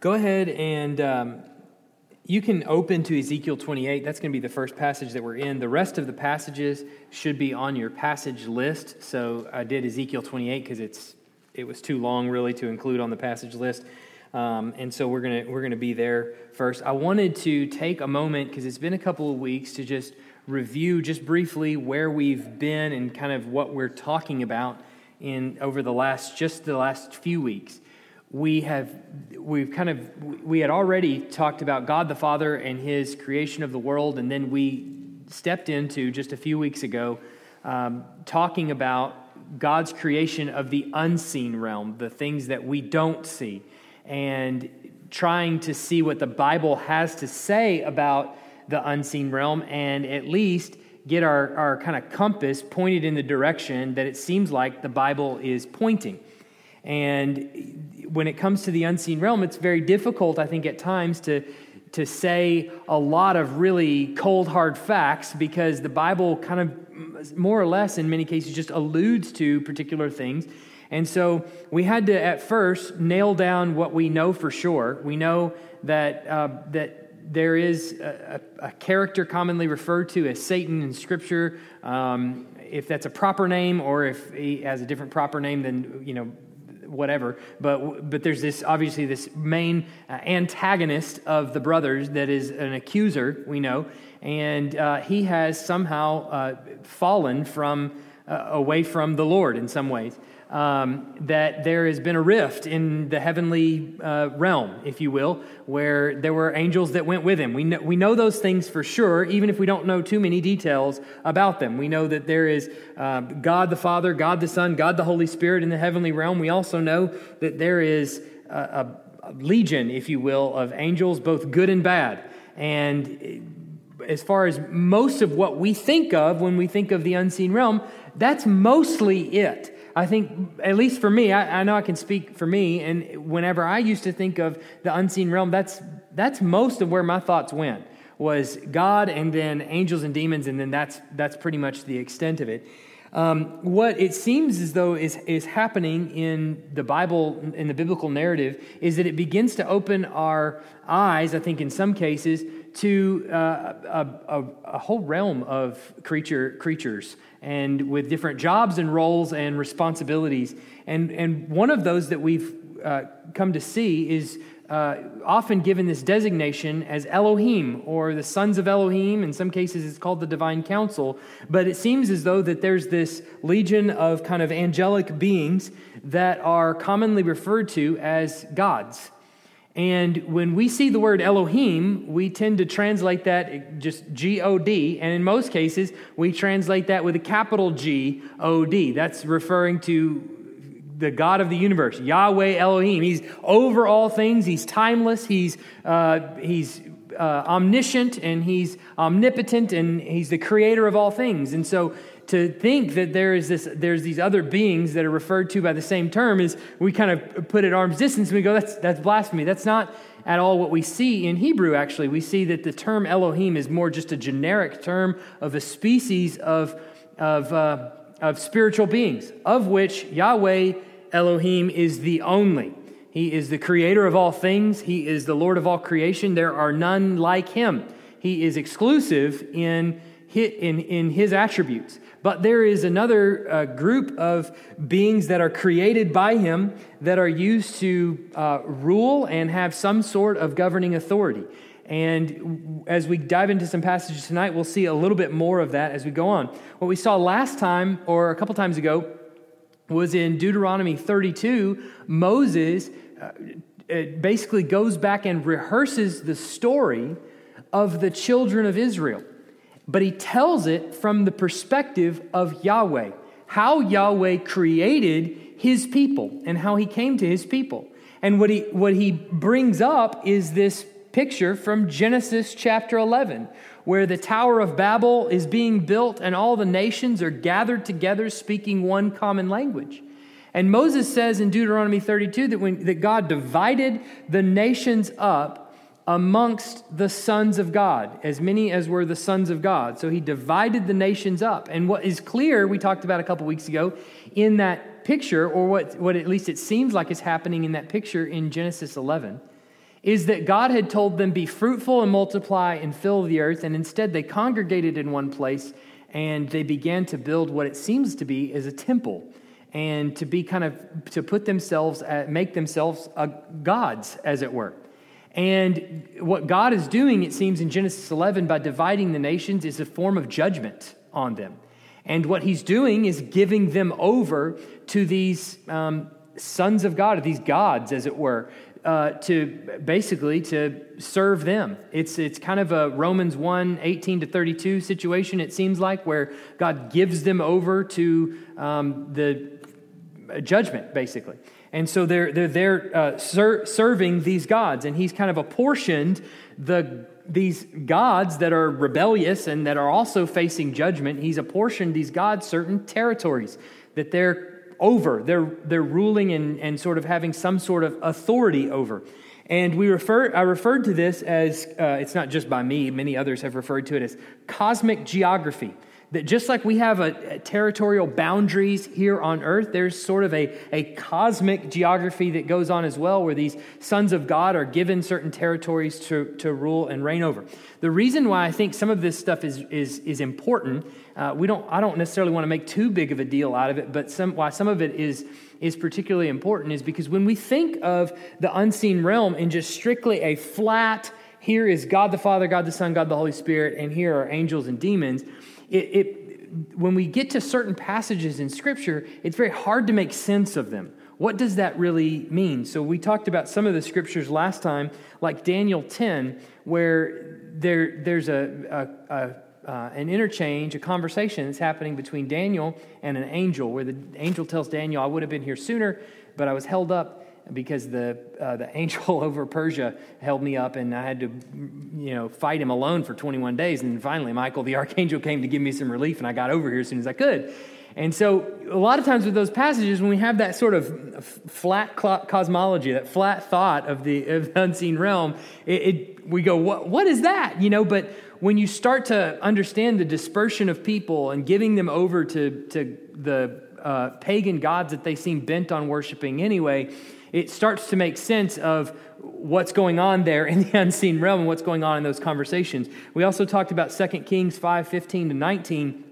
Go ahead and um, you can open to Ezekiel 28. That's going to be the first passage that we're in. The rest of the passages should be on your passage list. So I did Ezekiel 28 because it's it was too long really to include on the passage list. Um, and so we're gonna we're gonna be there first. I wanted to take a moment because it's been a couple of weeks to just review just briefly where we've been and kind of what we're talking about in over the last just the last few weeks we have we've kind of we had already talked about god the father and his creation of the world and then we stepped into just a few weeks ago um, talking about god's creation of the unseen realm the things that we don't see and trying to see what the bible has to say about the unseen realm and at least get our, our kind of compass pointed in the direction that it seems like the bible is pointing and when it comes to the unseen realm, it's very difficult, I think, at times to, to say a lot of really cold, hard facts because the Bible kind of, more or less, in many cases, just alludes to particular things. And so we had to, at first, nail down what we know for sure. We know that, uh, that there is a, a, character commonly referred to as Satan in Scripture. Um, if that's a proper name or if he has a different proper name, then, you know, whatever. But, but there's this, obviously, this main uh, antagonist of the brothers that is an accuser, we know. And uh, he has somehow uh, fallen from, uh, away from the Lord in some ways um, that there has been a rift in the heavenly uh, realm, if you will, where there were angels that went with him. We know, we know those things for sure, even if we don't know too many details about them. We know that there is uh, God the Father, God the Son, God the Holy Spirit in the heavenly realm. We also know that there is a, a legion, if you will, of angels, both good and bad. And as far as most of what we think of when we think of the unseen realm, that's mostly it. I think, at least for me, I, I, know I can speak for me, and whenever I used to think of the unseen realm, that's, that's most of where my thoughts went was God and then angels and demons, and then that's, that's pretty much the extent of it. Um, what it seems as though is, is happening in the Bible, in the biblical narrative, is that it begins to open our eyes, I think in some cases, to uh, a, a, a, whole realm of creature, creatures and with different jobs and roles and responsibilities. And, and one of those that we've uh, come to see is uh, often given this designation as Elohim or the sons of Elohim. In some cases, it's called the divine council. But it seems as though that there's this legion of kind of angelic beings that are commonly referred to as gods. And when we see the word Elohim, we tend to translate that just G O D. And in most cases, we translate that with a capital G O D. That's referring to the God of the universe, Yahweh Elohim. He's over all things, He's timeless, He's, uh, he's uh, omniscient, and He's omnipotent, and He's the creator of all things. And so to think that there is this, there's these other beings that are referred to by the same term is we kind of put at arm's distance and we go, that's, that's blasphemy. That's not at all what we see in Hebrew, actually. We see that the term Elohim is more just a generic term of a species of, of, uh, of spiritual beings, of which Yahweh Elohim is the only. He is the creator of all things, He is the Lord of all creation. There are none like Him. He is exclusive in, in, in His attributes. But there is another uh, group of beings that are created by him that are used to uh, rule and have some sort of governing authority. And as we dive into some passages tonight, we'll see a little bit more of that as we go on. What we saw last time, or a couple times ago, was in Deuteronomy 32. Moses uh, basically goes back and rehearses the story of the children of Israel but he tells it from the perspective of Yahweh, how Yahweh created his people and how he came to his people. And what he, what he brings up is this picture from Genesis chapter 11, where the Tower of Babel is being built and all the nations are gathered together speaking one common language. And Moses says in Deuteronomy 32 that, when, that God divided the nations up amongst the sons of God, as many as were the sons of God. So he divided the nations up. And what is clear, we talked about a couple weeks ago, in that picture, or what, what at least it seems like is happening in that picture in Genesis 11, is that God had told them, Be fruitful and multiply and fill the earth, and instead they congregated in one place and they began to build what it seems to be as a temple and to be kind of to put themselves at, make themselves uh, gods as it were and what god is doing it seems in genesis 11 by dividing the nations is a form of judgment on them and what he's doing is giving them over to these um, sons of god or these gods as it were uh, to basically to serve them. It's, it's kind of a Romans 1 18 to 32 situation, it seems like, where God gives them over to um, the judgment, basically. And so they're, they're there uh, ser- serving these gods, and he's kind of apportioned the, these gods that are rebellious and that are also facing judgment. He's apportioned these gods certain territories that they're over. They're, they're ruling and, and sort of having some sort of authority over. And we refer, I referred to this as, uh, it's not just by me, many others have referred to it as cosmic geography that just like we have a, a, territorial boundaries here on earth, there's sort of a, a cosmic geography that goes on as well, where these sons of God are given certain territories to, to rule and reign over. The reason why I think some of this stuff is, is, is important, uh, we don't, I don't necessarily want to make too big of a deal out of it, but some, why some of it is, is particularly important is because when we think of the unseen realm in just strictly a flat, here is God the Father, God the Son, God the Holy Spirit, and here are angels and demons it, it, when we get to certain passages in Scripture, it's very hard to make sense of them. What does that really mean? So, we talked about some of the scriptures last time, like Daniel 10, where there, there's a, a, a uh, an interchange, a conversation that's happening between Daniel and an angel, where the angel tells Daniel, I would have been here sooner, but I was held up because the, uh, the angel over Persia held me up and I had to, you know, fight him alone for 21 days. And finally, Michael, the archangel, came to give me some relief and I got over here as soon as I could. And so, a lot of times with those passages, when we have that sort of flat cosmology, that flat thought of the, of the unseen realm, it, it, we go, what, what is that? You know, but when you start to understand the dispersion of people and giving them over to, to the uh, pagan gods that they seem bent on worshiping anyway, it starts to make sense of what's going on there in the unseen realm and what's going on in those conversations. We also talked about 2 Kings 5 15 to 19,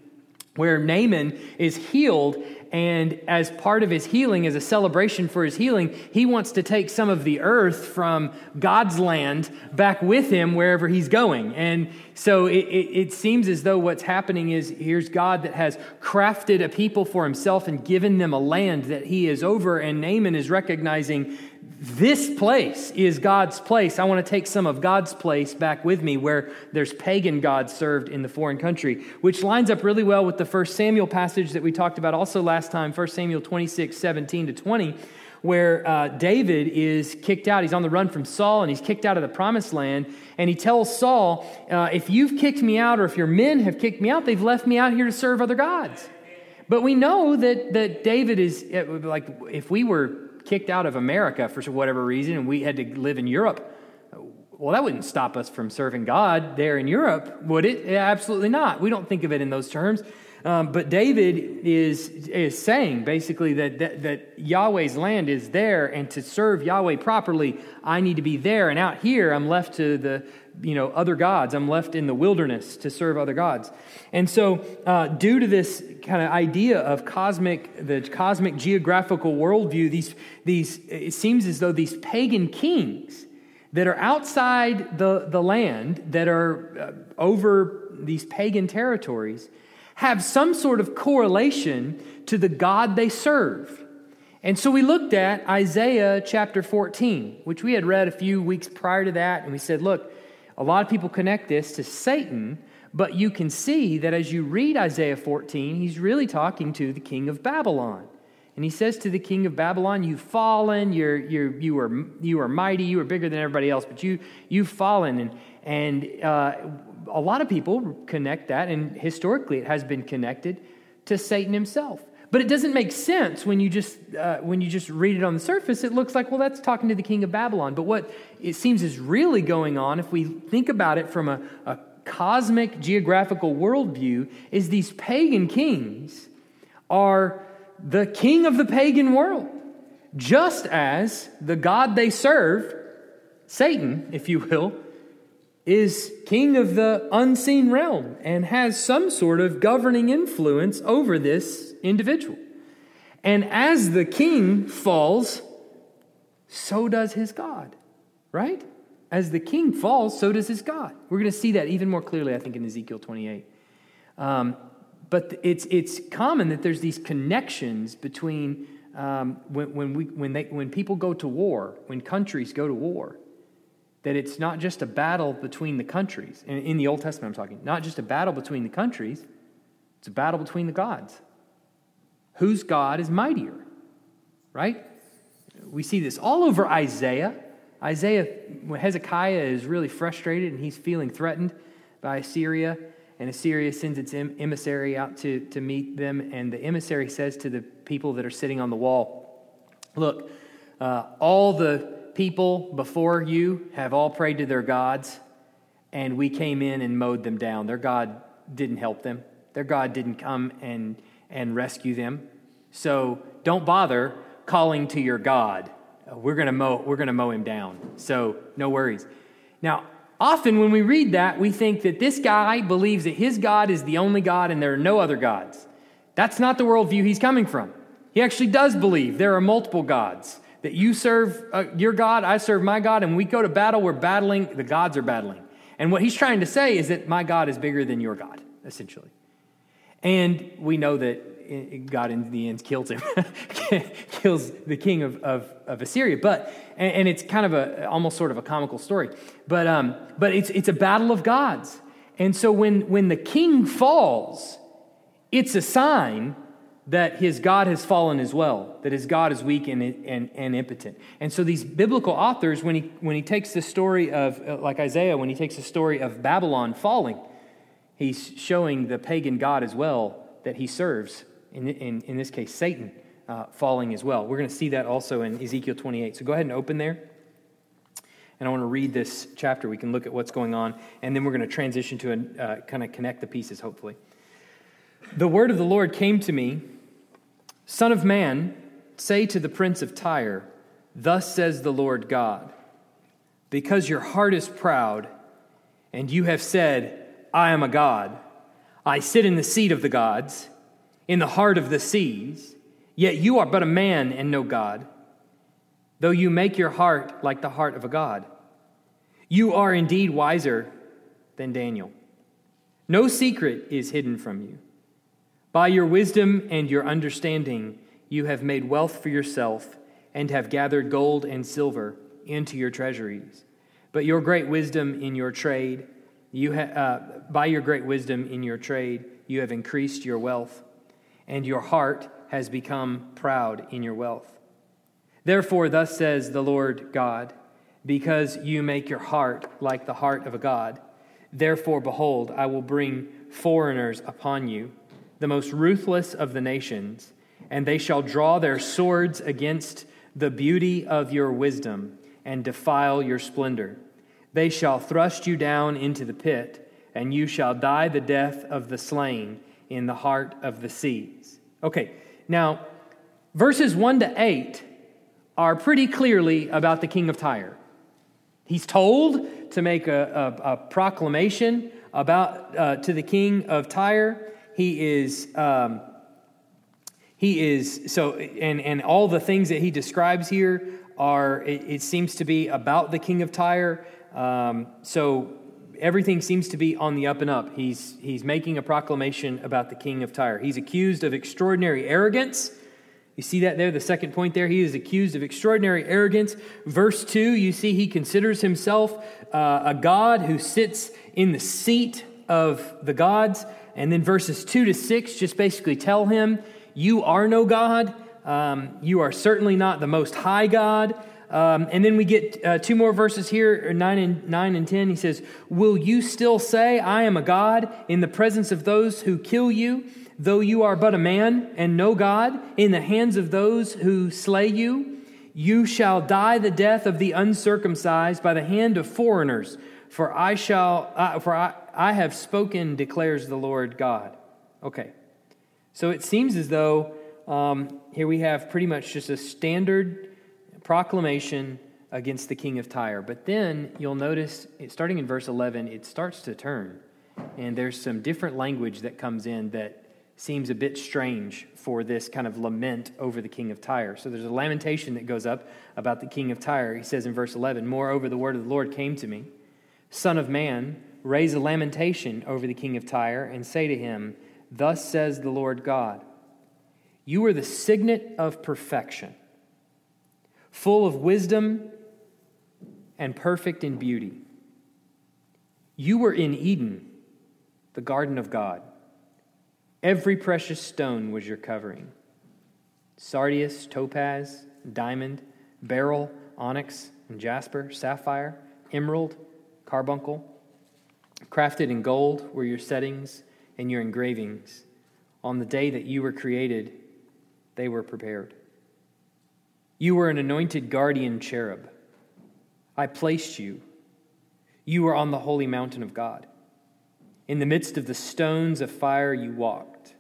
where Naaman is healed and as part of his healing, as a celebration for his healing, he wants to take some of the earth from God's land back with him wherever he's going. And so it, it, it, seems as though what's happening is here's God that has crafted a people for himself and given them a land that he is over. And Naaman is recognizing this place is God's place. I want to take some of God's place back with me where there's pagan gods served in the foreign country, which lines up really well with the first Samuel passage that we talked about also last time, 1 Samuel 26, 17 to 20, where uh, David is kicked out. He's on the run from Saul and he's kicked out of the promised land. And he tells Saul, uh, If you've kicked me out or if your men have kicked me out, they've left me out here to serve other gods. But we know that, that David is, like, if we were kicked out of America for whatever reason and we had to live in Europe, well, that wouldn't stop us from serving God there in Europe, would it? Absolutely not. We don't think of it in those terms. Um, but David is, is saying basically that, that, that Yahweh's land is there, and to serve Yahweh properly, I need to be there. And out here, I'm left to the you know other gods. I'm left in the wilderness to serve other gods. And so, uh, due to this kind of idea of cosmic, the cosmic geographical worldview, these these it seems as though these pagan kings that are outside the the land, that are uh, over these pagan territories have some sort of correlation to the God they serve. And so we looked at Isaiah chapter 14, which we had read a few weeks prior to that, and we said, look, a lot of people connect this to Satan, but you can see that as you read Isaiah 14, he's really talking to the king of Babylon. And he says to the king of Babylon, You've fallen, you're, you're, you, are, you are mighty, you are bigger than everybody else, but you, you've fallen. And, and uh, a lot of people connect that, and historically it has been connected to Satan himself. But it doesn't make sense when you just uh, when you just read it on the surface. It looks like well, that's talking to the king of Babylon. But what it seems is really going on, if we think about it from a, a cosmic geographical worldview, is these pagan kings are the king of the pagan world, just as the God they serve Satan, if you will, is king of the unseen realm and has some sort of governing influence over this individual. And as the king falls, so does his God, right? As the king falls, so does his God. We're going to see that even more clearly, I think, in Ezekiel 28. Um, but it's, it's common that there's these connections between um, when, when, we, when, they, when people go to war, when countries go to war, that it's not just a battle between the countries. In, in the Old Testament, I'm talking, not just a battle between the countries, it's a battle between the gods. Whose God is mightier, right? We see this all over Isaiah. Isaiah, when Hezekiah is really frustrated and he's feeling threatened by Assyria, and Assyria sends its emissary out to, to meet them, and the emissary says to the people that are sitting on the wall, Look, uh, all the people before you have all prayed to their gods, and we came in and mowed them down. Their God didn't help them, their God didn't come and, and rescue them. So don't bother calling to your God. Uh, we're going to mow, we're going to mow him down. So no worries. Now, often when we read that, we think that this guy believes that his God is the only God and there are no other gods. That's not the worldview he's coming from. He actually does believe there are multiple gods that you serve uh, your God, I serve my God, and we go to battle, we're battling, the gods are battling. And what he's trying to say is that my God is bigger than your God, essentially. And we know that God in the end kills him, kills the king of, of, of Assyria. But, and, and, it's kind of a, almost sort of a comical story. But, um, but it's, it's a battle of gods. And so when, when the king falls, it's a sign that his God has fallen as well, that his God is weak and, and, and impotent. And so these biblical authors, when he, when he takes the story of, uh, like Isaiah, when he takes the story of Babylon falling, he's showing the pagan God as well that he serves, in, in, in this case, Satan, uh, falling as well. We're going to see that also in Ezekiel 28. So go ahead and open there. And I want to read this chapter. We can look at what's going on, and then we're going to transition to a, uh, kind of connect the pieces, hopefully. The word of the Lord came to me Son of man, say to the prince of Tyre, Thus says the Lord God, because your heart is proud, and you have said, I am a God. I sit in the seat of the gods, in the heart of the seas, yet you are but a man and no God, though you make your heart like the heart of a God. You are indeed wiser than Daniel. No secret is hidden from you. By your wisdom and your understanding, you have made wealth for yourself and have gathered gold and silver into your treasuries. But your great wisdom in your trade, you ha- uh, by your great wisdom in your trade, you have increased your wealth, and your heart has become proud in your wealth. Therefore, thus says the Lord God, because you make your heart like the heart of a God, therefore, behold, I will bring foreigners upon you the most ruthless of the nations, and they shall draw their swords against the beauty of your wisdom and defile your splendor. They shall thrust you down into the pit, and you shall die the death of the slain in the heart of the seas. Okay, now, verses 1 to 8 are pretty clearly about the king of Tyre. He's told to make a, a, a proclamation about uh, to the king of Tyre he is. Um, he is so and and all the things that he describes here are it, it seems to be about the king of tyre. Um, so everything seems to be on the up and up. He's he's making a proclamation about the king of tyre. He's accused of extraordinary arrogance. You see that there the second point there? He is accused of extraordinary arrogance. Verse 2 you see he considers himself uh, a god who sits in the seat of the gods and then verses 2 to 6 just basically tell him, You are no God. Um, you are certainly not the most high God. Um, and then we get uh, two more verses here, 9 and, 9 and 10. He says, Will you still say, I am a God in the presence of those who kill you, though you are but a man and no God, in the hands of those who slay you? You shall die the death of the uncircumcised by the hand of foreigners, for I shall, uh, for I, I have spoken, declares the Lord God. Okay. So it seems as though um, here we have pretty much just a standard proclamation against the king of Tyre. But then you'll notice, starting in verse 11, it starts to turn. And there's some different language that comes in that seems a bit strange for this kind of lament over the king of Tyre. So there's a lamentation that goes up about the king of Tyre. He says in verse 11, Moreover, the word of the Lord came to me Son of man, raise a lamentation over the king of Tyre and say to him, Thus says the Lord God, You are the signet of perfection, full of wisdom and perfect in beauty. You were in Eden, the garden of God. Every precious stone was your covering sardius, topaz, diamond, beryl, onyx, and jasper, sapphire, emerald, carbuncle. Crafted in gold were your settings and your engravings. On the day that you were created, they were prepared. You were an anointed guardian cherub. I placed you. You were on the holy mountain of God. In the midst of the stones of fire, you walked.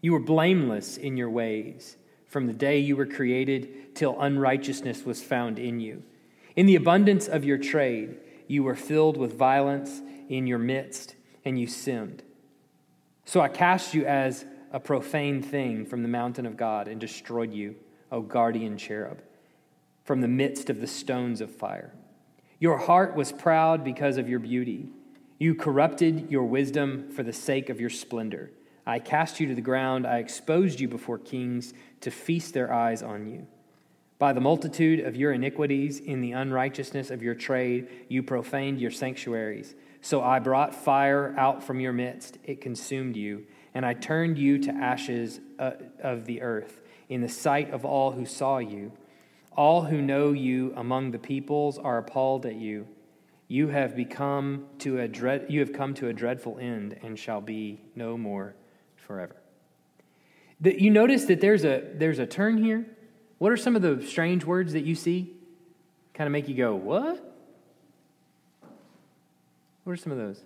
You were blameless in your ways from the day you were created till unrighteousness was found in you. In the abundance of your trade, you were filled with violence in your midst, and you sinned. So I cast you as a profane thing from the mountain of God and destroyed you, O guardian cherub, from the midst of the stones of fire. Your heart was proud because of your beauty. You corrupted your wisdom for the sake of your splendor. I cast you to the ground. I exposed you before kings to feast their eyes on you. By the multitude of your iniquities, in the unrighteousness of your trade, you profaned your sanctuaries. So I brought fire out from your midst. It consumed you, and I turned you to ashes uh, of the earth in the sight of all who saw you. All who know you among the peoples are appalled at you. You have become to a dread, you have come to a dreadful end and shall be no more forever. The, you notice that there's a there's a turn here. What are some of the strange words that you see? Kind of make you go, what? What are some of those?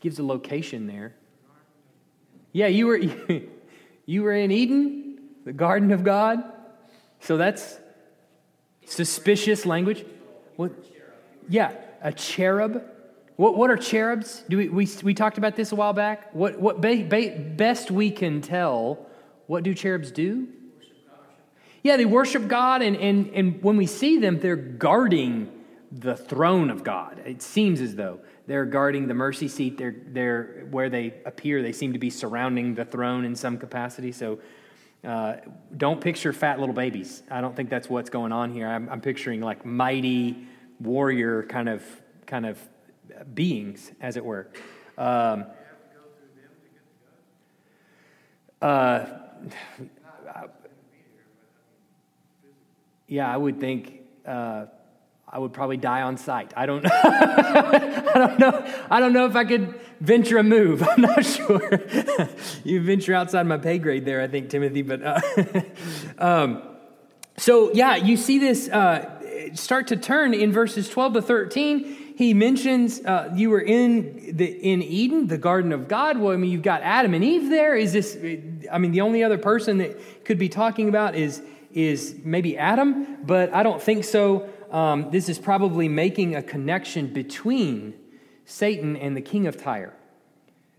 Gives a location there. Yeah, you were you were in Eden, the garden of God. So that's Suspicious language? What? Yeah, a cherub. What, what are cherubs? Do we, we, we talked about this a while back. What, what best we can tell, what do cherubs do? Yeah, they worship God, and, and, and when we see them, they're guarding the throne of God. It seems as though they're guarding the mercy seat. They're, they're where they appear. They seem to be surrounding the throne in some capacity. So uh, don't picture fat little babies. I don't think that's what's going on here. I'm, I'm picturing like mighty warrior kind of kind of beings, as it were. Um, uh, yeah, I would think. Uh, I would probably die on sight. I don't, I don't know. I don't know if I could venture a move. I'm not sure. you venture outside my pay grade there, I think, Timothy. But uh, um, so yeah, you see this uh, start to turn in verses 12 to 13. He mentions uh, you were in the in Eden, the Garden of God. Well, I mean, you've got Adam and Eve there. Is this? I mean, the only other person that could be talking about is is maybe Adam, but I don't think so um, this is probably making a connection between Satan and the king of Tyre.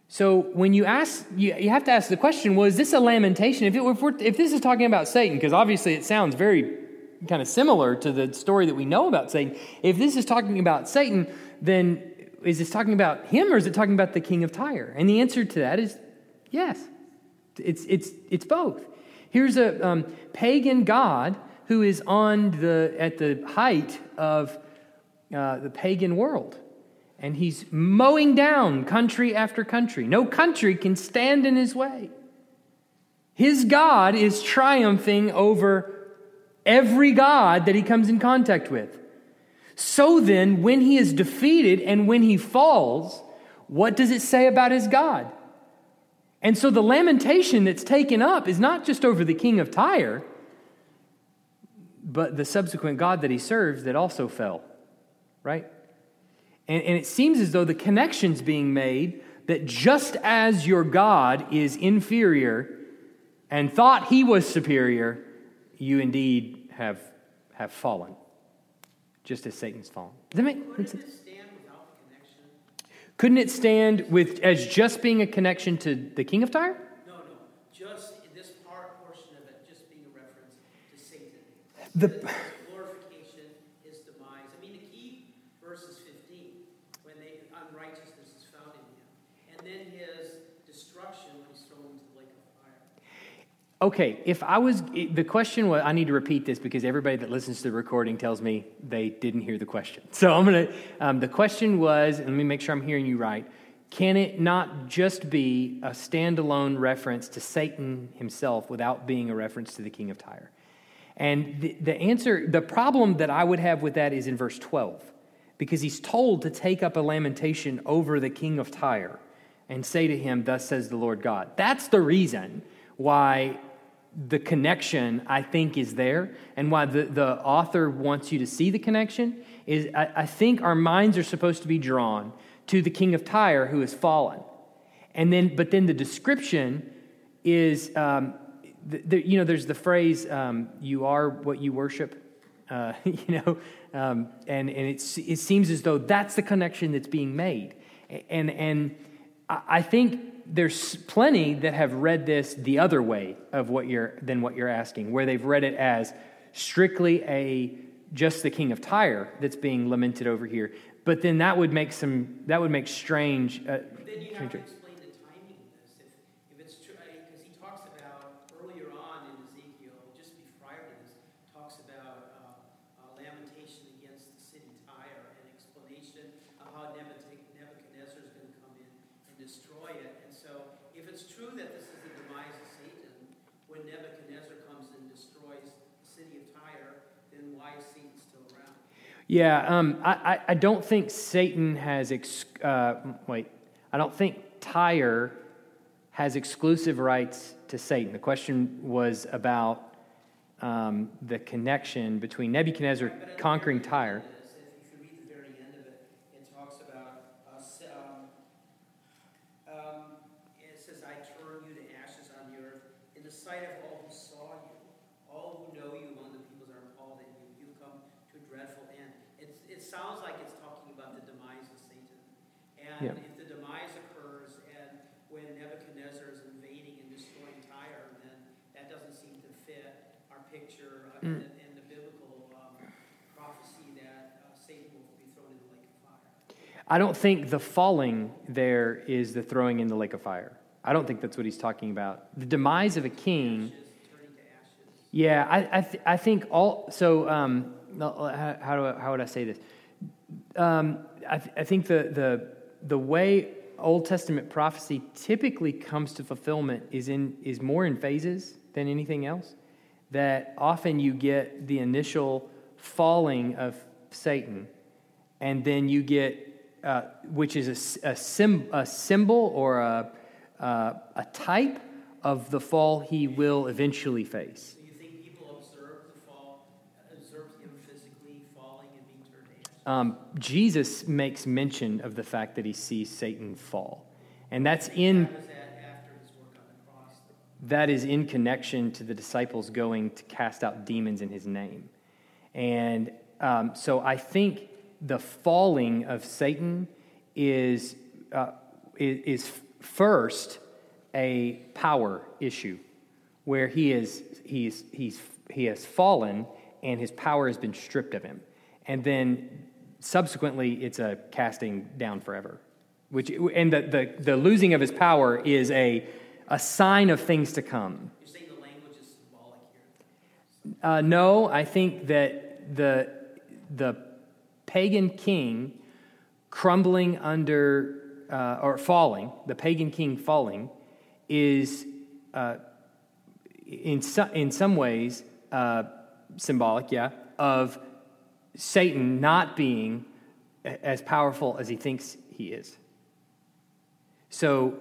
So when you ask, you, you have to ask the question: Was this a lamentation? If, it, if, if this is talking about Satan, because obviously it sounds very kind of similar to the story that we know about Satan. If this is talking about Satan, then is this talking about him or is it talking about the king of Tyre? And the answer to that is yes. It's, it's, it's both. Here's a um, pagan god who is on the, at the height of uh, the pagan world. And he's mowing down country after country. No country can stand in his way. His God is triumphing over every God that he comes in contact with. So then, when he is defeated and when he falls, what does it say about his God? And so the lamentation that's taken up is not just over the king of Tyre, but the subsequent God that he serves that also fell, right? And, and it seems as though the connection's being made that just as your God is inferior and thought he was superior, you indeed have, have fallen, just as Satan's fallen. Does that make Couldn't sense? it stand without connection? Couldn't it stand with as just being a connection to the king of Tyre? No, no, just in this part, portion of it, just being a reference to Satan. The- His glorification, his demise. I mean, the key verse is 15, when they, unrighteousness is found in him. And then his destruction when he's thrown into the lake of fire. Okay, if I was, the question was, I need to repeat this because everybody that listens to the recording tells me they didn't hear the question. So I'm going to, um, the question was, let me make sure I'm hearing you right. Can it not just be a standalone reference to Satan himself without being a reference to the king of Tyre? And the, the answer, the problem that I would have with that is in verse 12, because he's told to take up a lamentation over the king of Tyre and say to him, Thus says the Lord God. That's the reason why the connection, I think, is there, and why the, the author wants you to see the connection is I, I think our minds are supposed to be drawn to the king of Tyre who has fallen. And then, but then the description is, um, the, the, you know, there's the phrase, um, you are what you worship, uh, you know, um, and, and it's, it seems as though that's the connection that's being made. And, and I I think there's plenty that have read this the other way of what you're, than what you're asking, where they've read it as strictly a just the king of Tyre that's being lamented over here. But then that would make some, that would make strange. Uh, Then you have to strange- explain the timing of this. If, if it's true, because he talks about earlier on in Ezekiel, just be- prior to this, talks about uh, uh, lamentation against the city Tyre and explanation of how Nebuchad- Nebuchadnezzar is going to come in and destroy it. And so, if it's true that this is the demise of Satan, when Nebuchadnezzar comes and destroys the city of Tyre, then why is Satan still around? Yeah, um, I, I, don't think Satan has, ex- uh, wait, I don't think Tyre has exclusive rights to Satan. The question was about um, the connection between Nebuchadnezzar conquering Tyre. end of this, If you read the very end of it, it talks about, uh, s- um, um, it says, I turn you to ashes on the earth in the sight of all who saw you, all who know you among the peoples are appalled at you. You've come to a dreadful end. It's, it sounds like it's talking about the demise of Satan. And Yeah. if the demise occurs and when Nebuchadnezzar is invading and destroying Tyre, then that doesn't seem to fit our picture uh, Mm. in, in the biblical um, prophecy that uh, Satan will be thrown in the lake of fire. I don't think the falling there is the throwing in the lake of fire. I don't think that's what he's talking about. The demise of a king. Yeah, I, I, th- I think all. So, um, how, how, do I, how would I say this? Um, I, th- I think the, the, the way Old Testament prophecy typically comes to fulfillment is, in, is more in phases than anything else. That often you get the initial falling of Satan, and then you get, uh, which is a, a, sim, a symbol or a, uh, a type of the fall he will eventually face. So you think people observed the fall, observed him physically falling and being turned? Um, Jesus makes mention of the fact that he sees Satan fall. And that's in That was that after his work on the cross. though. that is in connection to the disciples going to cast out demons in his name. And um, so I think the falling of Satan is, uh, is, first a power issue where he, is, he's, he's, he has fallen and his power has been stripped of him. And then subsequently, it's a casting down forever. Which, and the, the, the losing of his power is a, a sign of things to come. You're saying the language is symbolic here. Uh, no, I think that the, the pagan king crumbling under, uh, or falling, the pagan king falling, is uh, in, so, in some ways uh, symbolic, yeah, of Satan not being as powerful as he thinks he is. So,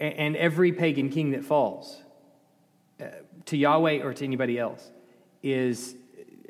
and every pagan king that falls, uh, to Yahweh or to anybody else is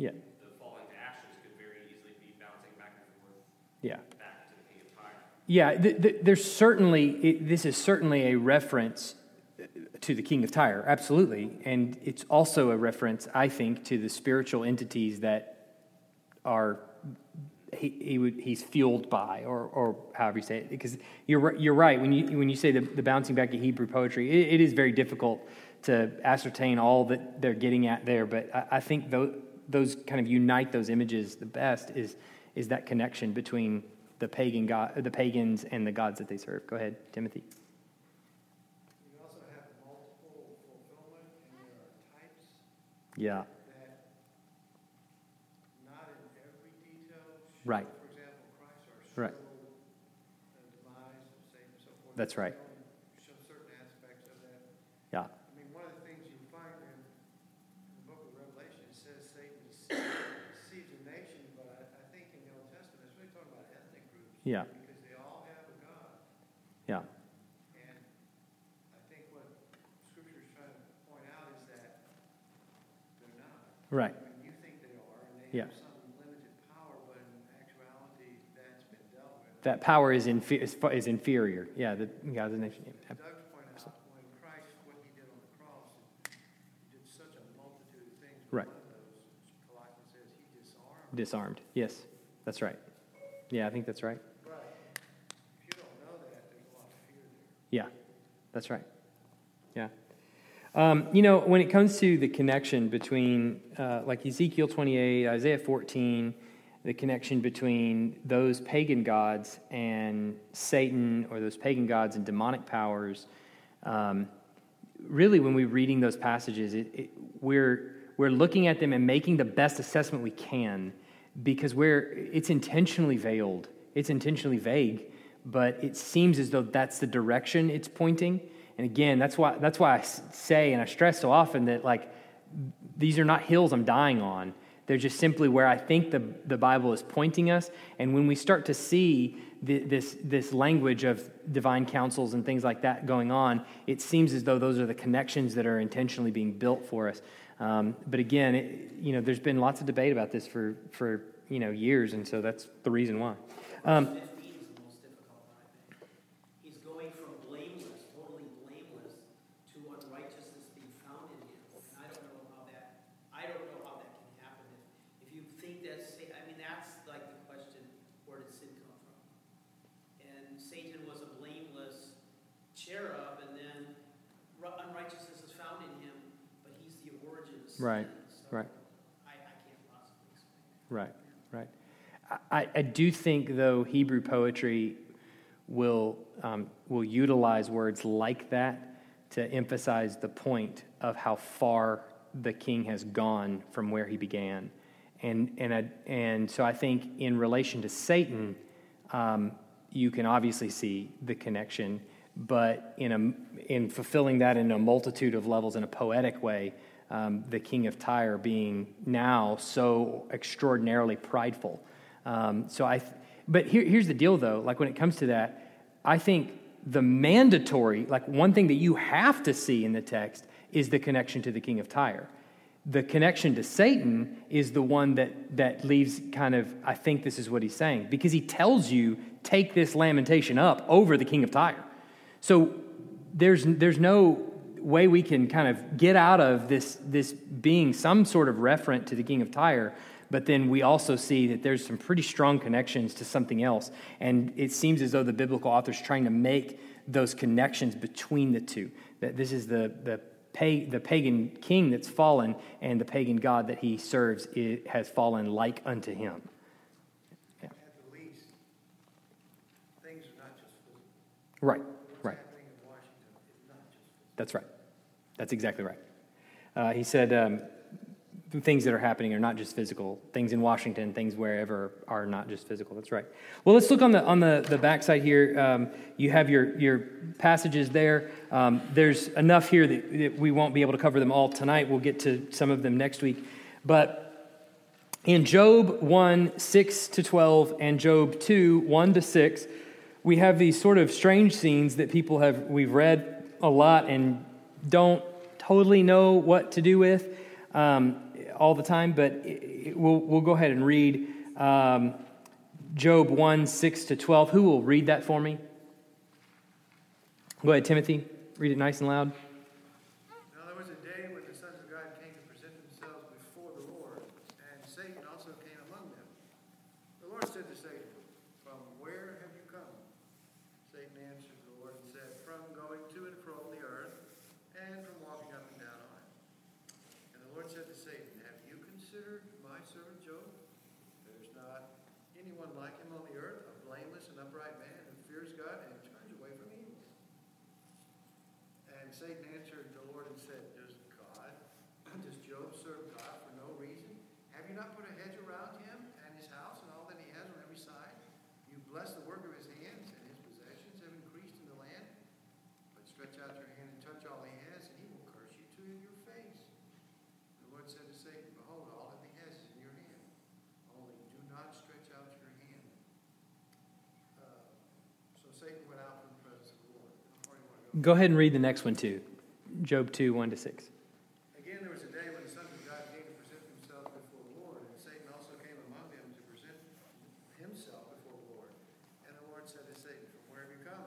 Yeah. the falling to ashes could very easily be bouncing back and forth, Yeah. back to the king of Tyre. Yeah, th- th- there's certainly, it, this is certainly a reference uh, to the king of Tyre, absolutely. And it's also a reference, I think, to the spiritual entities that are, he, he would, he's fueled by, or, or however you say it. Because you're, you're right, when you, when you say the, the bouncing back of Hebrew poetry, it, it is very difficult to ascertain all that they're getting at there. But I, I think those, those kind of unite those images the best is, is that connection between the pagan god, the pagans and the gods that they serve. Go ahead, Timothy. You also have multiple fulfillment, and there are types Yeah, that, not in every detail, Right. for example, Right. the demise of Satan and so forth. That's right. Show certain aspects of that. yeah, I mean, one of the things you find in the book of Revelation, it says Satan deceives a nation, but I, I think in the Old Testament, it's really talking about ethnic groups. Yeah. Because they all have a God. yeah, And I think what Scripture is trying to point out is that they're not. right. I mean, you think they are, and they Yeah. have some limited power, but in actuality, that's been dealt with. That power is, infe- is, is inferior. Yeah, the God's nation. Doug's pointed out, when Christ, what he did on the cross, he did such a multitude of things. Right. One of those, Colossians says, he disarmed. Disarmed. Yes, that's right. Yeah, I think that's right. But if you don't know that, there's a lot of fear there. Yeah, that's right. Yeah. Um, you know, when it comes to the connection between, uh, like Ezekiel 28, Isaiah 14, the connection between those pagan gods and Satan, or those pagan gods and demonic powers, um, really, when we're reading those passages, it, it, we're, we're looking at them and making the best assessment we can because we're, it's intentionally veiled, it's intentionally vague, but it seems as though that's the direction it's pointing. And again, that's why, that's why I say and I stress so often that, like, these are not hills I'm dying on. They're just simply where I think the, the Bible is pointing us. And when we start to see the, this, this language of divine councils and things like that going on, it seems as though those are the connections that are intentionally being built for us. Um, but again, it, you know, there's been lots of debate about this for, for you know, years, and so that's the reason why. Um, Verse 15 is the most difficult one, I think. He's going from blameless, totally blameless, to unrighteousness being found in him. And I don't know how that, I don't know how that can happen. If, if you think that, Sa- I mean, that's like the question, where did sin come from? And Satan was a blameless cherub, and then ru- unrighteousness is found in him, but he's the origin of sin. Right, So right. I, I can't possibly explain that. Right, right. I, I do think, though, Hebrew poetry will, um, will utilize words like that to emphasize the point of how far the king has gone from where he began. And, and, I, and so I think in relation to Satan, um, you can obviously see the connection, but in, a, in fulfilling that in a multitude of levels in a poetic way, um, the king of Tyre being now so extraordinarily prideful. Um, so I, th- but here, here's the deal though, like when it comes to that, I think the mandatory, like one thing that you have to see in the text is the connection to the king of Tyre. The connection to Satan is the one that, that leaves kind of, I think this is what he's saying, because he tells you, take this lamentation up over the king of Tyre. So there's, there's no way we can kind of get out of this, this being some sort of referent to the king of Tyre, but then we also see that there's some pretty strong connections to something else. And it seems as though the biblical author's trying to make those connections between the two. That this is the, the, pa- the pagan king that's fallen, and the pagan god that he serves has fallen like unto him. At least, things are not just physical. Right, What's right. happening in Washington is not just physical. That's right. That's exactly right. Uh, he said um, things that are happening are not just physical. Things in Washington, things wherever are not just physical. That's right. Well, let's look on the on the the backside here. Um, you have your your passages there. Um, there's enough here that, that we won't be able to cover them all tonight. We'll get to some of them next week. But in Job 1, 6 to 12, and Job 2, 1 to 6, we have these sort of strange scenes that people have, we've read a lot and don't totally know what to do with um, all the time, but it, it, we'll, we'll go ahead and read um, Job 1, 6 to 12. Who will read that for me? Go ahead, Timothy. Read it nice and loud. Now there was a day when the sons of God came to present themselves before the Lord, and Satan also came among them. The Lord said to Satan, From where have you come? Satan answered the Lord and said, From going to and fro on the earth, and from walking up and down on it. And the Lord said to Satan, Have you considered my servant Job? There is not anyone like him on the earth, a blameless and upright man who fears God and turns away from evil. And Satan answered the Lord and said, Does God, does Job serve God for no reason? Have you not put a hedge around him and his house and all that he has on every side? You bless the work of his hands, and his possessions have increased in the land. But stretch out your hand and touch all he has, and he will curse you to your face. The Lord said to Satan, Behold, all that he has is in your hand. Only do not stretch out your hand. Uh, so Satan went out from the presence of the Lord. How far do you want to go? Ahead and read the next one too. Job 2, 1 to 6. Again, there was a day when the sons of God came to present themselves before the Lord, and Satan also came among them to present himself before the Lord. And the Lord said to Satan, From where have you come?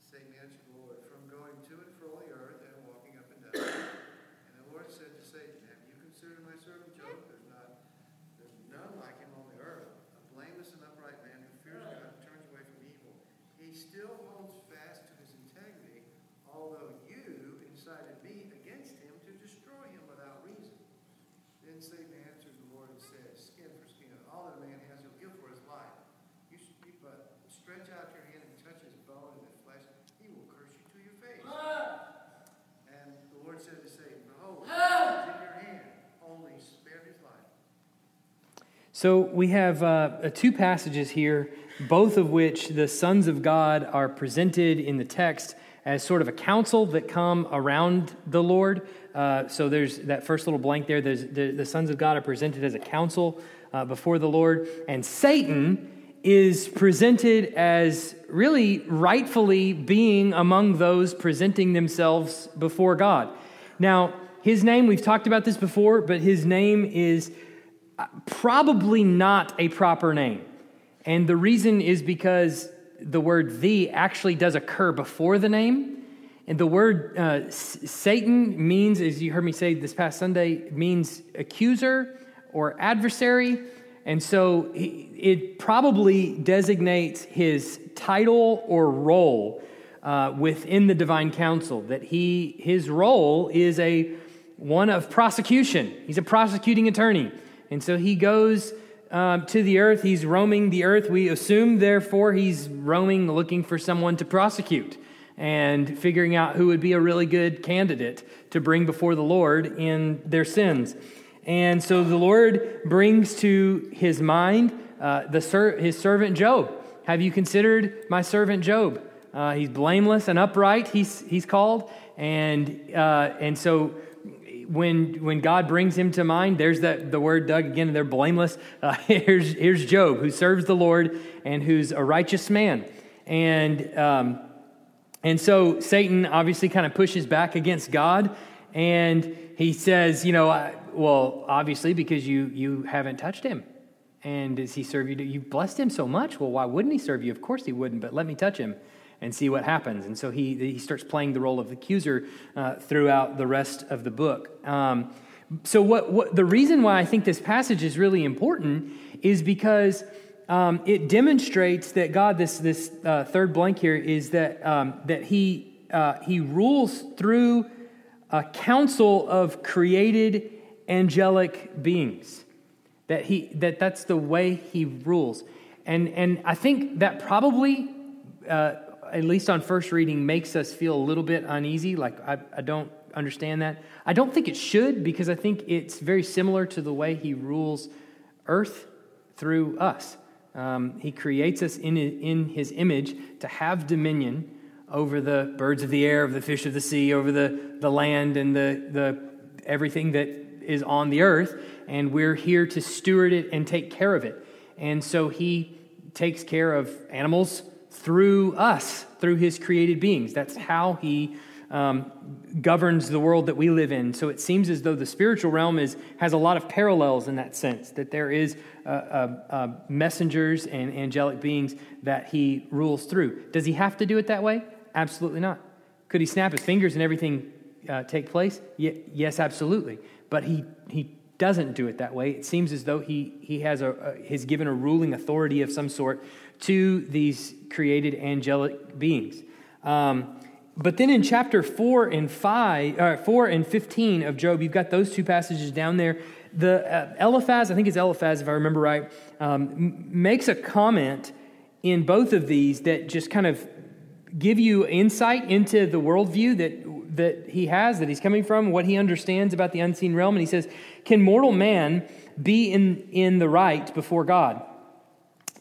Satan answered the Lord, From going to and fro on the earth and walking up and down. and the Lord said to Satan, Have you considered my servant Job? There's not there's none like him on the earth, a blameless and upright man who fears God and turns away from evil. He still holds fast to his integrity, although you incited me against him to destroy him without reason. Then Satan answered the Lord and said, Skin for skin, all that a man has he'll give for his life. You, you but stretch out your hand and touch his bone and his flesh, he will curse you to your face. And the Lord said to Satan, Behold, it's in your hand, only spare his life. So we have uh, two passages here, both of which the sons of God are presented in the text as sort of a council that come around the Lord. Uh, so there's that first little blank there. The, the sons of God are presented as a council uh, before the Lord, and Satan is presented as really rightfully being among those presenting themselves before God. Now, his name, we've talked about this before, but his name is probably not a proper name. And the reason is because the word the actually does occur before the name. And the word uh, Satan means, as you heard me say this past Sunday, means accuser or adversary. And so it probably designates his title or role uh, within the divine council, that he, his role is a one of prosecution. He's a prosecuting attorney. And so he goes um, to the earth. He's roaming the earth. We assume, therefore, he's roaming looking for someone to prosecute and figuring out who would be a really good candidate to bring before the Lord in their sins. And so the Lord brings to his mind uh, the ser- his servant Job. Have you considered my servant Job? Uh, he's blameless and upright, he's, he's called. And, uh, and so when, when God brings him to mind, there's that, the word Doug again, they're blameless. Uh, here's, here's Job, who serves the Lord and who's a righteous man. And, um, and so Satan obviously kind of pushes back against God. And he says, you know, I, well, obviously, because you, you haven't touched him. And does he serve you? You've blessed him so much. Well, why wouldn't he serve you? Of course he wouldn't, but let me touch him and see what happens. And so he, he starts playing the role of accuser uh, throughout the rest of the book. Um, so, what, what, the reason why I think this passage is really important is because um, it demonstrates that God, this, this uh, third blank here, is that, um, that he, uh, he rules through a council of created angelic beings. That, he, that that's the way he rules. And, and I think that probably uh, at least on first reading, makes us feel a little bit uneasy. Like, I, I don't understand that. I don't think it should because I think it's very similar to the way he rules earth through us. Um, he creates us in, in his image to have dominion over the birds of the air, over the fish of the sea, over the, the land, and the, the, everything that is on the earth, and we're here to steward it and take care of it. And so he takes care of animals through us, through his created beings. That's how he um, governs the world that we live in. So it seems as though the spiritual realm is, has a lot of parallels in that sense, that there is uh, uh, uh, messengers and angelic beings that he rules through. Does he have to do it that way? Absolutely not. Could he snap his fingers and everything uh, take place? Y- yes, absolutely. But he, he doesn't do it that way. It seems as though he, he has a, a, he's given a ruling authority of some sort to these created angelic beings. Um, but then in chapter 4 and 5, uh, 4 and 15 of Job, you've got those two passages down there. The uh, Eliphaz, I think it's Eliphaz if I remember right, um, makes a comment in both of these that just kind of give you insight into the worldview that, that he has, that he's coming from, what he understands about the unseen realm. And he says, Can mortal man be in, in the right before God?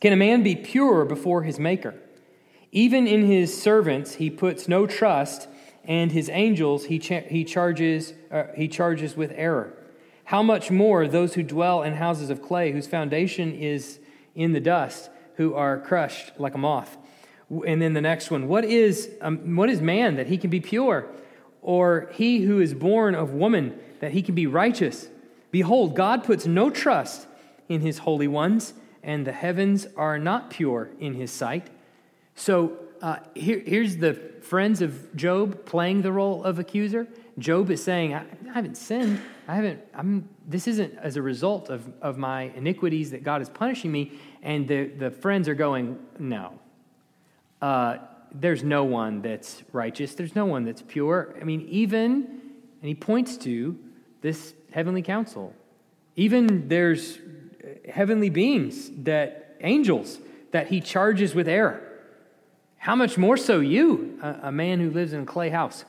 Can a man be pure before his maker? Even in his servants, he puts no trust, and his angels he, cha- he, charges, uh, he charges with error. How much more those who dwell in houses of clay, whose foundation is in the dust, who are crushed like a moth? And then the next one what is, um, what is man that he can be pure? Or he who is born of woman that he can be righteous? Behold, God puts no trust in his holy ones, and the heavens are not pure in his sight. So uh, here, here's the friends of Job playing the role of accuser. Job is saying, I, I haven't sinned. I haven't, I'm, this isn't as a result of, of my iniquities that God is punishing me. And the, the friends are going, no. Uh, there's no one that's righteous. There's no one that's pure. I mean, even, and he points to this heavenly council. Even there's heavenly beings that, angels, that he charges with error. How much more so you, a, man who lives in a clay house?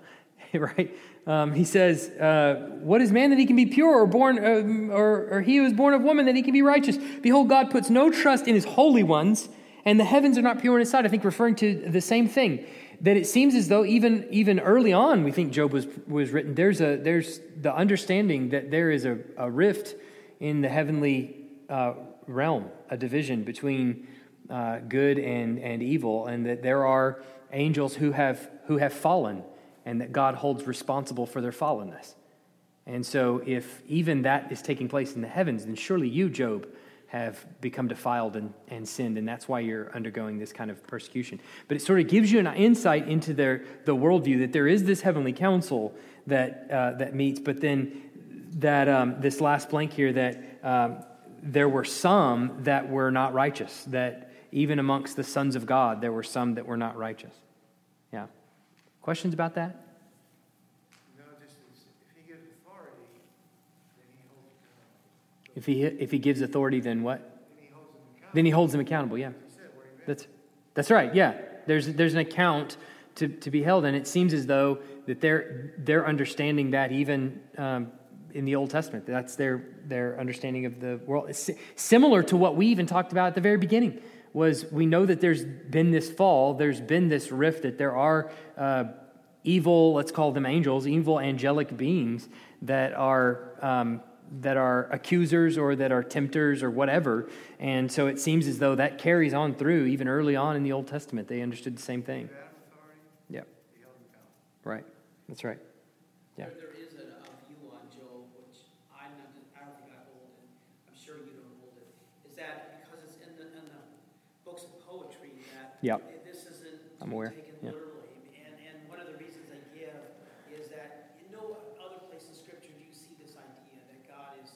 right? Um, he says, uh, What is man that he can be pure, or born, uh, or, or he who is born of woman that he can be righteous? Behold, God puts no trust in his holy ones, and the heavens are not pure in his sight. I think referring to the same thing. That it seems as though even, even early on, we think Job was, was written, there's, a, there's the understanding that there is a, a rift in the heavenly uh, realm, a division between uh, good and, and evil, and that there are angels who have, who have fallen, and that God holds responsible for their fallenness. And so, if even that is taking place in the heavens, then surely you, Job, have become defiled and, and sinned, and that's why you're undergoing this kind of persecution. But it sort of gives you an insight into their, the worldview that there is this heavenly council that, uh, that meets, but then that um, this last blank here that um, there were some that were not righteous, that even amongst the sons of God, there were some that were not righteous. Yeah. Questions about that? No, just if he gives authority, then he holds accountable. If he, if he gives authority, then what? Then he holds them accountable. Then he holds them accountable, yeah. He said what he meant. That's, that's right, yeah. There's, there's an account to, to be held, and it seems as though that they're, they're understanding that even um, in the Old Testament. That's their, their understanding of the world. It's similar to what we even talked about at the very beginning was we know that there's been this fall, there's been this rift, that there are uh, evil, let's call them angels, evil angelic beings that are. Um, that are accusers or that are tempters or whatever. And so it seems as though that carries on through even early on in the Old Testament. They understood the same thing. Yeah, he held them accountable. right. That's right. Yeah. There, there is a, a view on Job, which I'm not, I don't think I hold it, I'm sure you don't hold it, is that because it's in the, in the books of poetry, that Yep. this isn't I'm aware. taken Yep. literally. And, and one of the reasons I give is that in no other place in Scripture do you see this idea that God is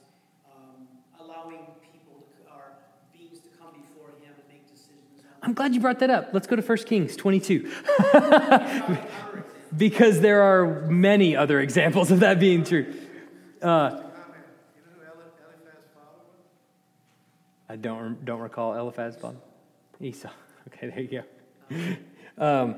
um, allowing people to, or beings to come before Him and make decisions. I'm glad you brought that up. Let's go to 1 Kings 22. because there are many other examples of that being true. Uh, Comment, you know who Eli- Eliphaz's father was? I don't, don't recall Eliphaz Bob. Esau. Okay, there you go. Um,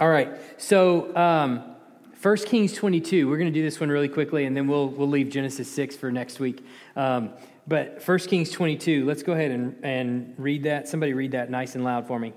all right, so um, 1 Kings 22. We're going to do this one really quickly, and then we'll, we'll leave Genesis 6 for next week. Um, but 1 Kings 22, let's go ahead and, and read that. Somebody read that nice and loud for me.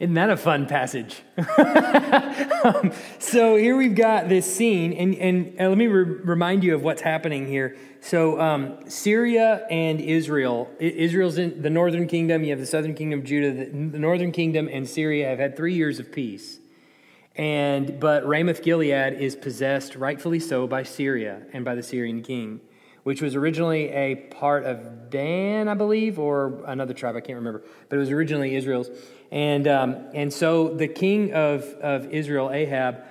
Isn't that a fun passage? um, so here we've got this scene, and, and uh, let me re- remind you of what's happening here. So um, Syria and Israel, Israel's in the northern kingdom, you have the southern kingdom of Judah, the, the northern kingdom and Syria have had three years of peace. And but Ramoth Gilead is possessed, rightfully so, by Syria and by the Syrian king, which was originally a part of Dan, I believe, or another tribe, I can't remember, but it was originally Israel's. And, um, and so the king of, of Israel, Ahab,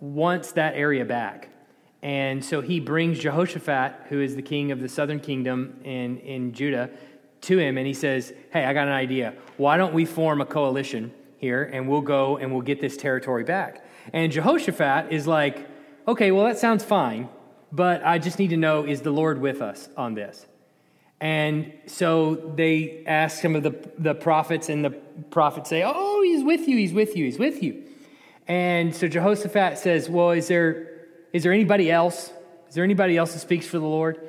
wants that area back. And so he brings Jehoshaphat, who is the king of the southern kingdom in, in Judah, to him and he says, Hey, I got an idea. Why don't we form a coalition here and we'll go and we'll get this territory back? And Jehoshaphat is like, Okay, well, that sounds fine, but I just need to know is the Lord with us on this? And so they ask some of the, the prophets, and the prophets say, Oh, he's with you, he's with you, he's with you. And so Jehoshaphat says, Well, is there, is there anybody else? Is there anybody else that speaks for the Lord?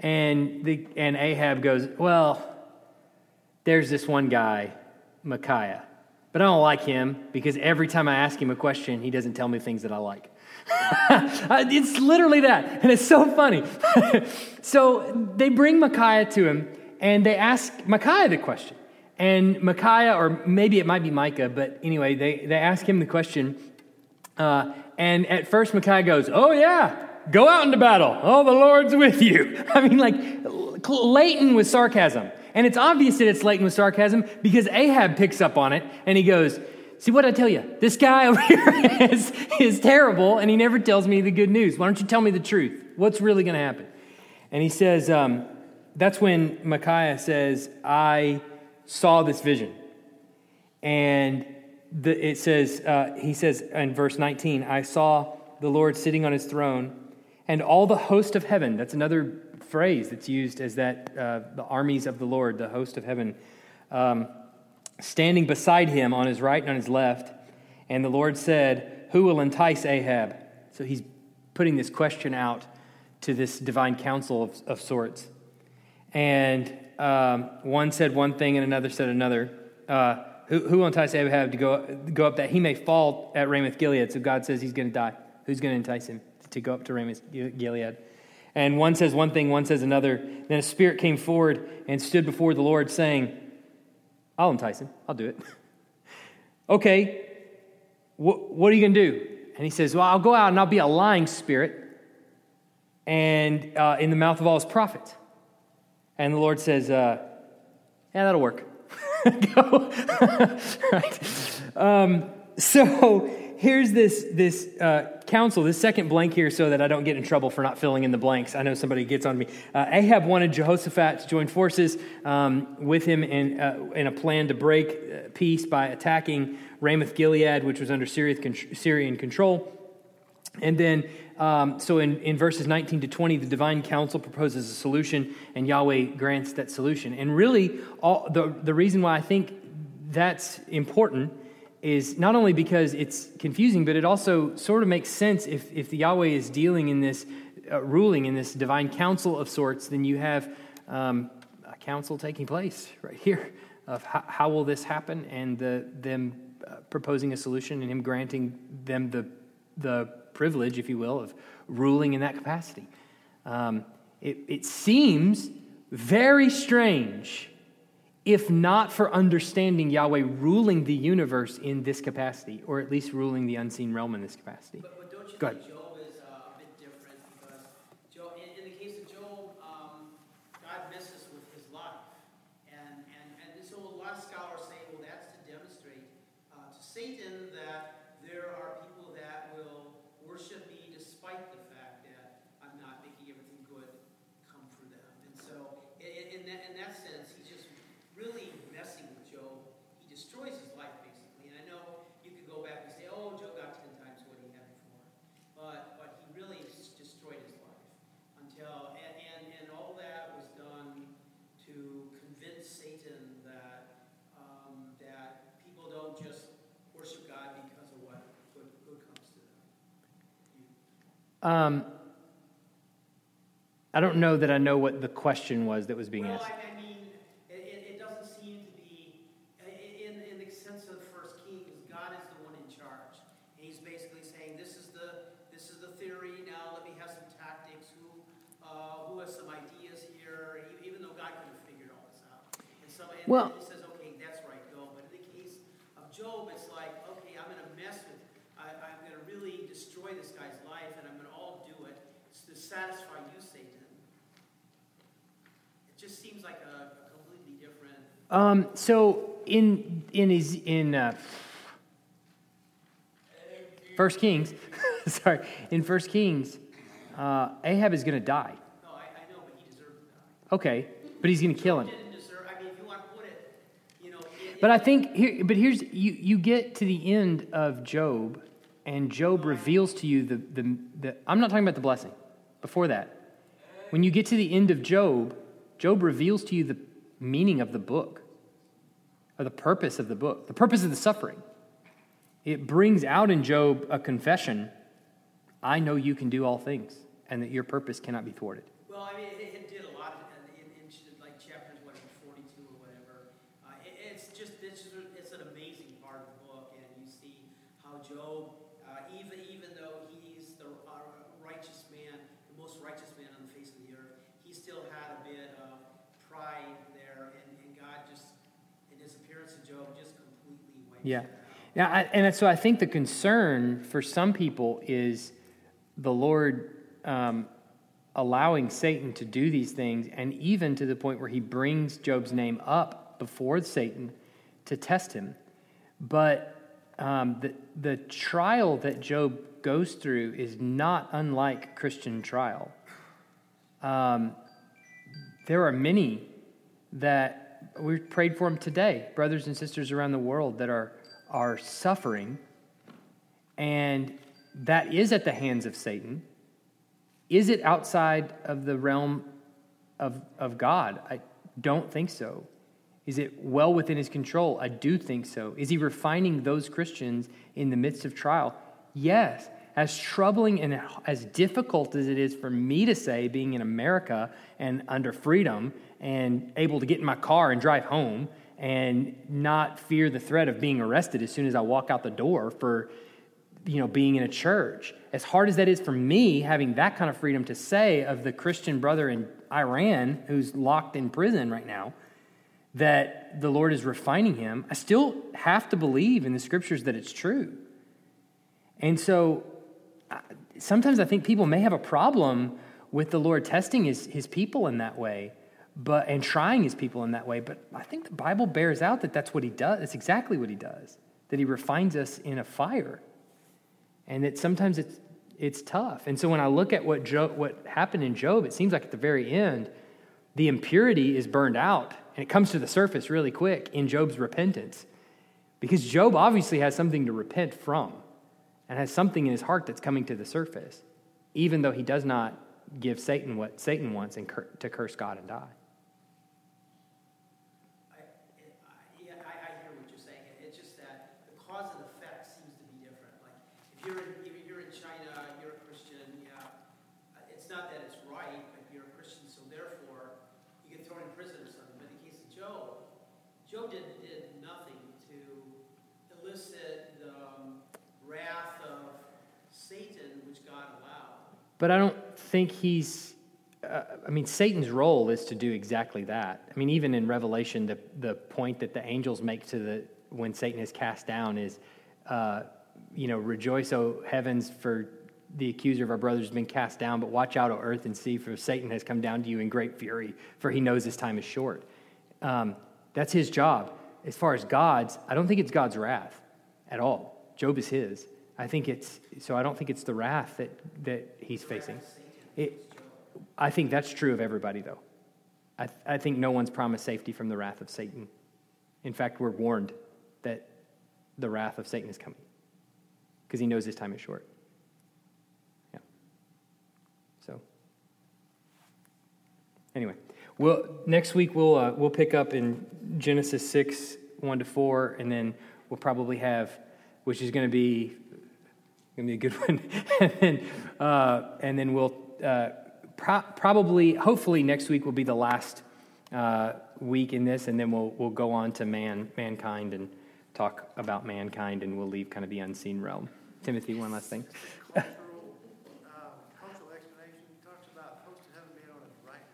And, the, and Ahab goes, Well, there's this one guy, Micaiah. But I don't like him because every time I ask him a question, he doesn't tell me things that I like. Uh, it's literally that. And it's so funny. so they bring Micaiah to him and they ask Micaiah the question. And Micaiah, or maybe it might be Micah, but anyway, they, they ask him the question. Uh, and at first, Micaiah goes, Oh, yeah, go out into battle. Oh, the Lord's with you. I mean, like, latent with sarcasm. And it's obvious that it's latent with sarcasm because Ahab picks up on it and he goes, See what I tell you? This guy over here is, is terrible and he never tells me the good news. Why don't you tell me the truth? What's really going to happen? And he says, um, That's when Micaiah says, I saw this vision. And the, it says, uh, he says in verse 19, I saw the Lord sitting on his throne and all the host of heaven. That's another phrase that's used as that, uh, the armies of the Lord, the host of heaven. Um, standing beside him on his right and on his left. And the Lord said, Who will entice Ahab? So he's putting this question out to this divine council of, of sorts. And um, one said one thing and another said another. Uh, who, who entice Ahab to go, go up that he may fall at Ramoth Gilead? So God says he's going to die. Who's going to entice him to go up to Ramoth Gilead? And one says one thing, one says another. Then a spirit came forward and stood before the Lord, saying, I'll entice him. I'll do it. okay, what, what are you going to do? And he says, Well, I'll go out and I'll be a lying spirit and uh, in the mouth of all his prophets. And the Lord says, uh, Yeah, that'll work. go. right. Um, so here's this, this uh, council, this second blank here, so that I don't get in trouble for not filling in the blanks. I know somebody gets on me. Uh, Ahab wanted Jehoshaphat to join forces um, with him in, uh, in a plan to break uh, peace by attacking Ramoth Gilead, which was under Syrian control. And then, um, so in, in verses 19 to 20, the divine council proposes a solution, and Yahweh grants that solution. And really, all, the, the reason why I think that's important is not only because it's confusing, but it also sort of makes sense if, if the Yahweh is dealing in this, uh, ruling in this divine council of sorts, then you have um, a council taking place right here of how, how will this happen and the, them uh, proposing a solution and him granting them the, the privilege, if you will, of ruling in that capacity. Um, it, it seems very strange if not for understanding Yahweh ruling the universe in this capacity, or at least ruling the unseen realm in this capacity. But, but don't you Go think ahead. Um, I don't know that I know what the question was that was being well, asked. I, I mean, it, it, doesn't seem to be in, in the sense of First Kings. God is the one in charge. And he's basically saying, "This is the this is the theory. Now let me have some tactics. Who uh, who has some ideas here? Even though God could have figured all this out." And so, and well. Seems like a, completely different. Um, so in in his in uh, First Kings, sorry, in First Kings, uh, Ahab is going to die. No, I, I know, but he deserved to die. Okay, but he's going to kill him. Deserve. I mean, you want to put it, you know. it- But I think here, but here's you. You get to the end of Job, and Job reveals to you the the. the I'm not talking about the blessing. Before that, when you get to the end of Job, Job reveals to you the meaning of the book, or the purpose of the book, the purpose of the suffering. It brings out in Job a confession: "I know you can do all things, and that your purpose cannot be thwarted." Well, I mean, it, it did a lot of, in, in, ch- like chapters, what, 42 or whatever. Uh, it, it's just, it's, just- it's an amazing part of the book, and you see how Job, uh, even, even though he's the uh, righteous man, the most righteous man on the face of the earth, he still had a bit of pride there, and, and God just, in his appearance to Job, just completely wipes Yeah. Yeah, I, and so I think the concern for some people is the Lord um, allowing Satan to do these things, and even to the point where he brings Job's name up before Satan to test him. But um, the, the trial that Job goes through is not unlike Christian trial. Um, there are many that we prayed for them today, brothers and sisters around the world that are, are suffering, and that is at the hands of Satan. Is it outside of the realm of, of God? I don't think so. Is it well within his control? I do think so. Is he refining those Christians in the midst of trial? Yes. As troubling and as difficult as it is for me to say, being in America and under freedom and able to get in my car and drive home and not fear the threat of being arrested as soon as I walk out the door for you know being in a church. As hard as that is for me having that kind of freedom to say of the christian brother in iran who's locked in prison right now that the lord is refining him i still have to believe in the scriptures that it's true. And so sometimes i think people may have a problem with the lord testing his, his people in that way but and trying his people in that way but i think the bible bears out that that's what he does that's exactly what he does that he refines us in a fire. And that sometimes it's it's tough. And so when I look at what Job, what happened in Job, it seems like at the very end, the impurity is burned out, and it comes to the surface really quick in Job's repentance, because Job obviously has something to repent from, and has something in his heart that's coming to the surface, even though he does not give Satan what Satan wants and cur- to curse God and die. I, it- I- yeah, I, I hear what you're saying. It- It's just that the cause and effect seems to be different. Like, if you're in, if you're in China, you're a Christian, yeah, uh, it's not that it's right, but you're a Christian, so therefore, you get thrown in prison or something. But in the case of Job, Job did, did nothing to elicit the um, wrath of Satan, which God allowed. But I don't think he's. Uh, I mean, Satan's role is to do exactly that. I mean, even in Revelation, the, the point that the angels make to the when Satan is cast down is, uh, you know, rejoice, O heavens, for the accuser of our brothers has been cast down, but watch out, O earth, and see, for Satan has come down to you in great fury, for he knows his time is short. Um, that's his job. As far as God's, I don't think it's God's wrath at all. Job is his. I think it's so. I don't think it's the wrath that that he's facing. It, I think that's true of everybody, though. I, I think no one's promised safety from the wrath of Satan. In fact, we're warned that the wrath of Satan is coming because he knows his time is short. Yeah. So, anyway, well, next week we'll uh, we'll pick up in Genesis six one to four, and then we'll probably have, which is going to be to be a good one, and then uh, and then we'll uh, pro- probably hopefully next week will be the last uh, week in this, and then we'll we'll go on to man mankind and talk about mankind, and we'll leave kind of the unseen realm. Timothy, one last thing. Cultural, uh, cultural explanation talks about host of heaven being on his right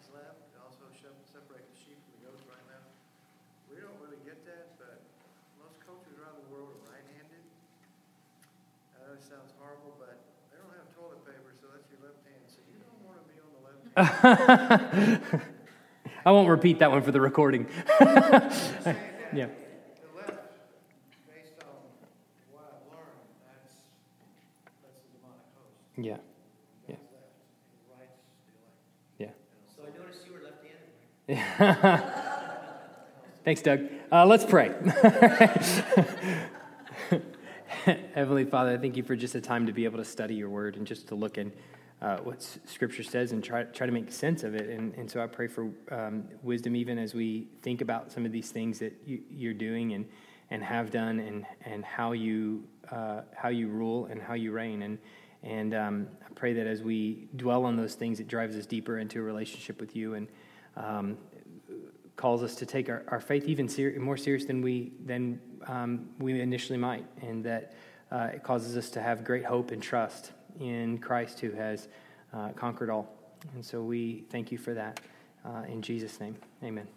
it sounds horrible, but they don't have toilet paper, so that's your left hand, so you don't want to be on the left hand. I won't repeat that one for the recording. Yeah. Left. Yeah. Left, and elect. Yeah. So I noticed you were left-handed. Thanks, Doug. Uh, let's pray. Heavenly Father, I thank you for just a time to be able to study your word and just to look in uh, what Scripture says and try, try to make sense of it. And, and so I pray for um, wisdom even as we think about some of these things that you, you're doing and, and have done and, and how, you, uh, how you rule and how you reign. And, and um, I pray that as we dwell on those things, it drives us deeper into a relationship with you and um, calls us to take our, our faith even ser- more serious than we than um, we initially might, and that uh, it causes us to have great hope and trust in Christ who has uh, conquered all. And so we thank you for that. Uh, in Jesus' name, amen.